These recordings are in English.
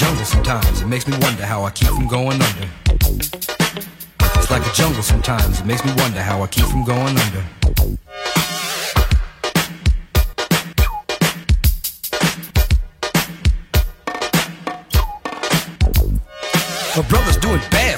Jungle sometimes. It makes me wonder how I keep from going under. It's like a jungle sometimes. It makes me wonder how I keep from going under. My brother's doing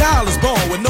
Child is born with no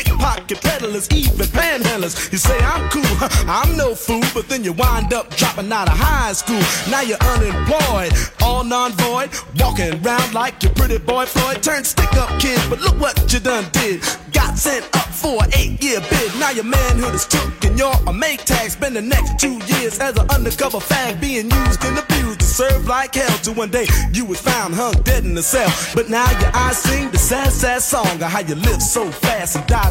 pickpocket peddlers, even panhandlers. You say I'm cool, I'm no fool, but then you wind up dropping out of high school. Now you're unemployed, all non-void, walking around like your pretty boy Floyd. Turned stick-up kid, but look what you done did. Got sent up for an eight-year bid. Now your manhood is took and you're a Maytag. Spend the next two years as an undercover fag being used and abused to serve like hell. Till one day you was found hung dead in the cell. But now your eyes sing the sad, sad song of how you live so fast and die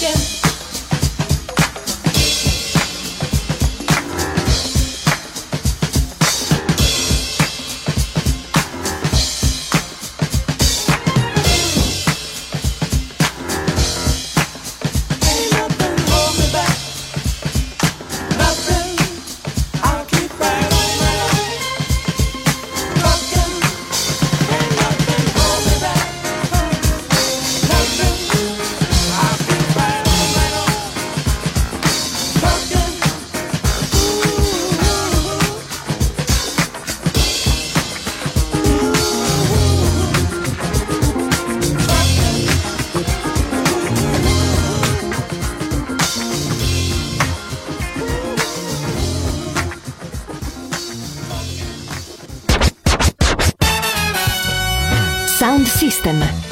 Yeah.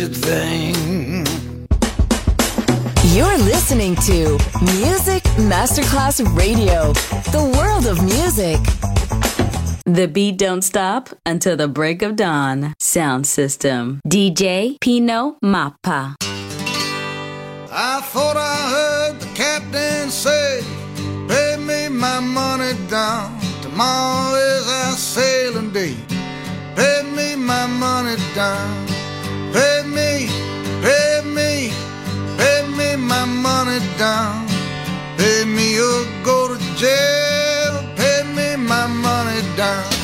You're listening to Music Masterclass Radio, the world of music. The beat don't stop until the break of dawn. Sound system. DJ Pino Mappa. I thought I heard the captain say, Pay me my money down. Tomorrow is our sailing day. Pay me my money down. Pay me, pay me, pay me my money down. Pay me or go to jail. Pay me my money down.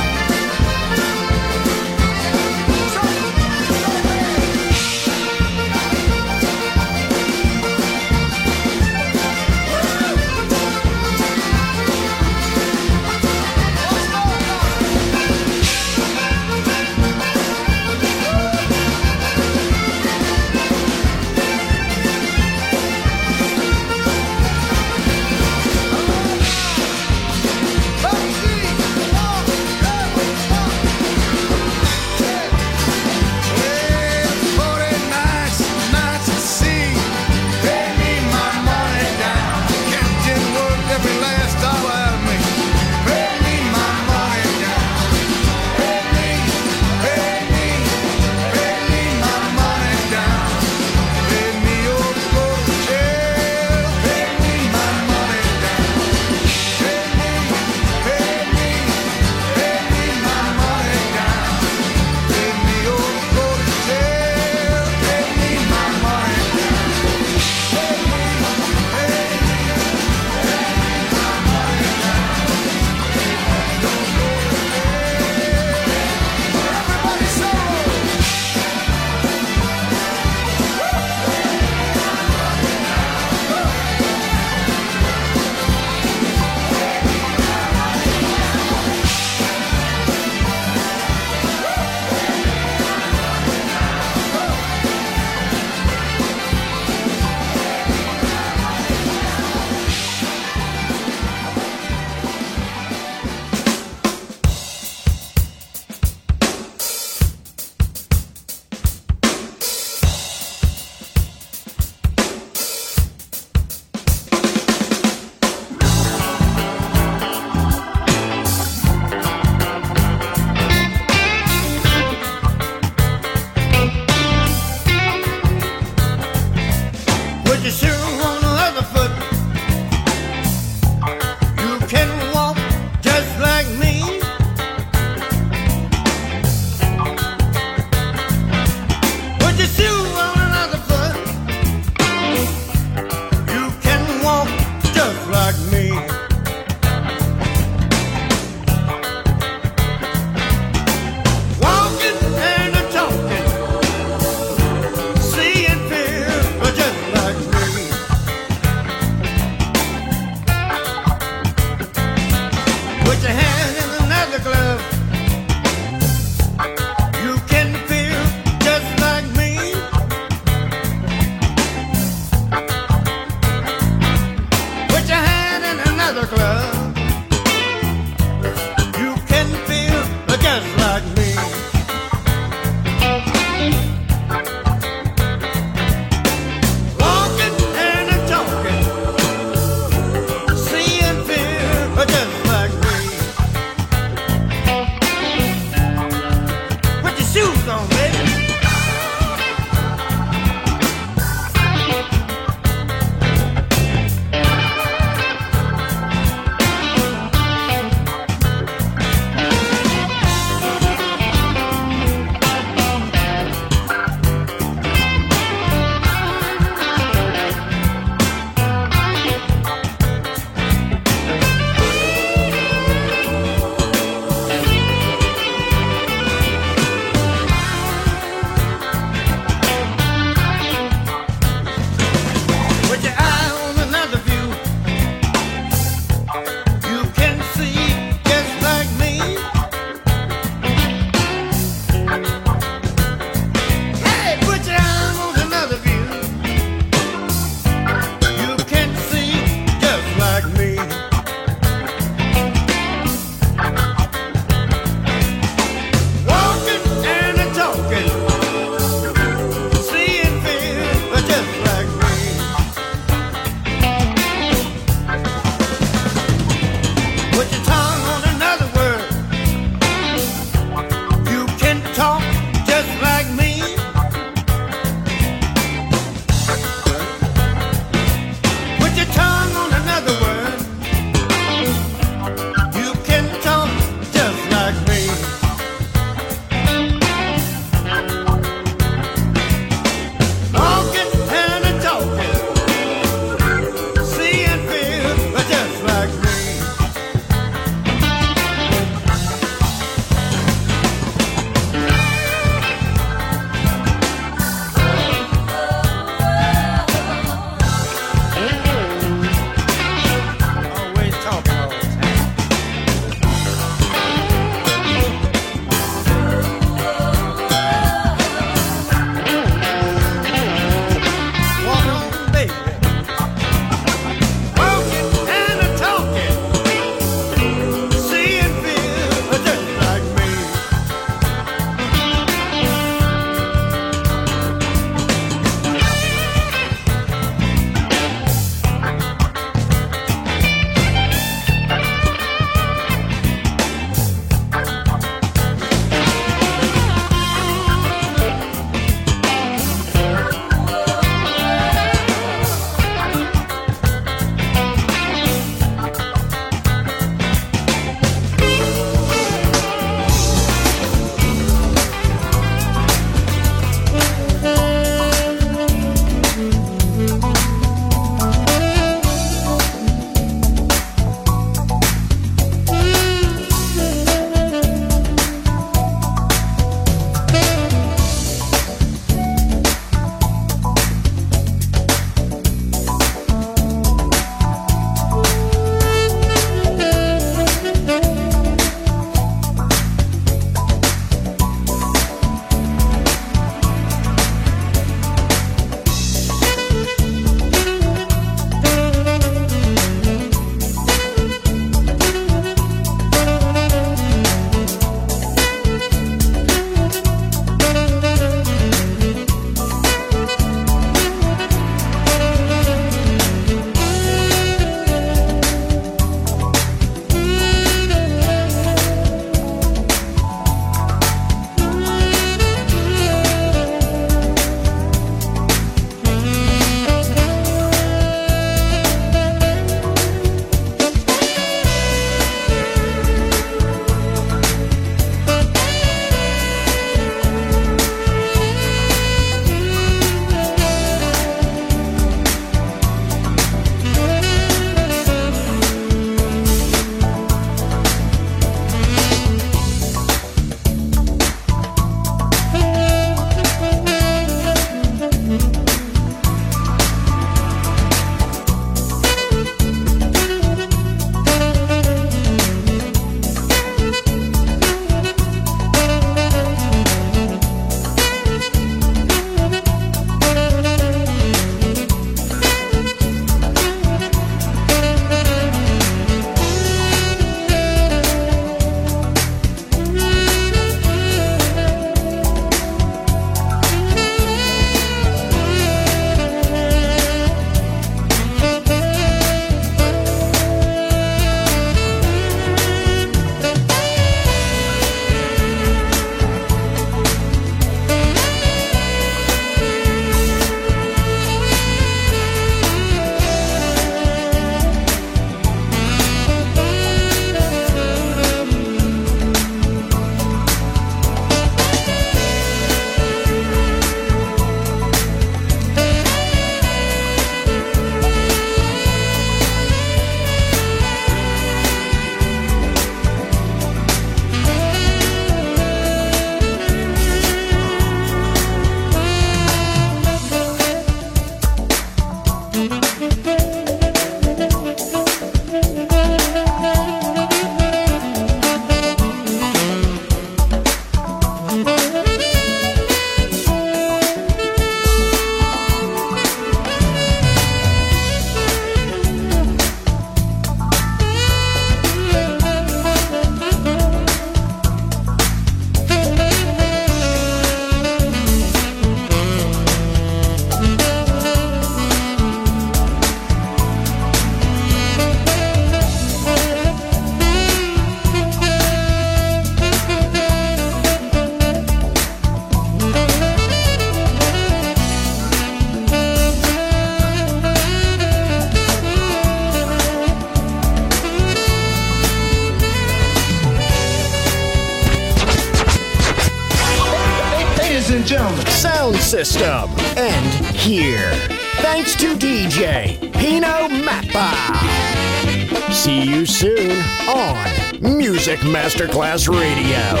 Masterclass Radio.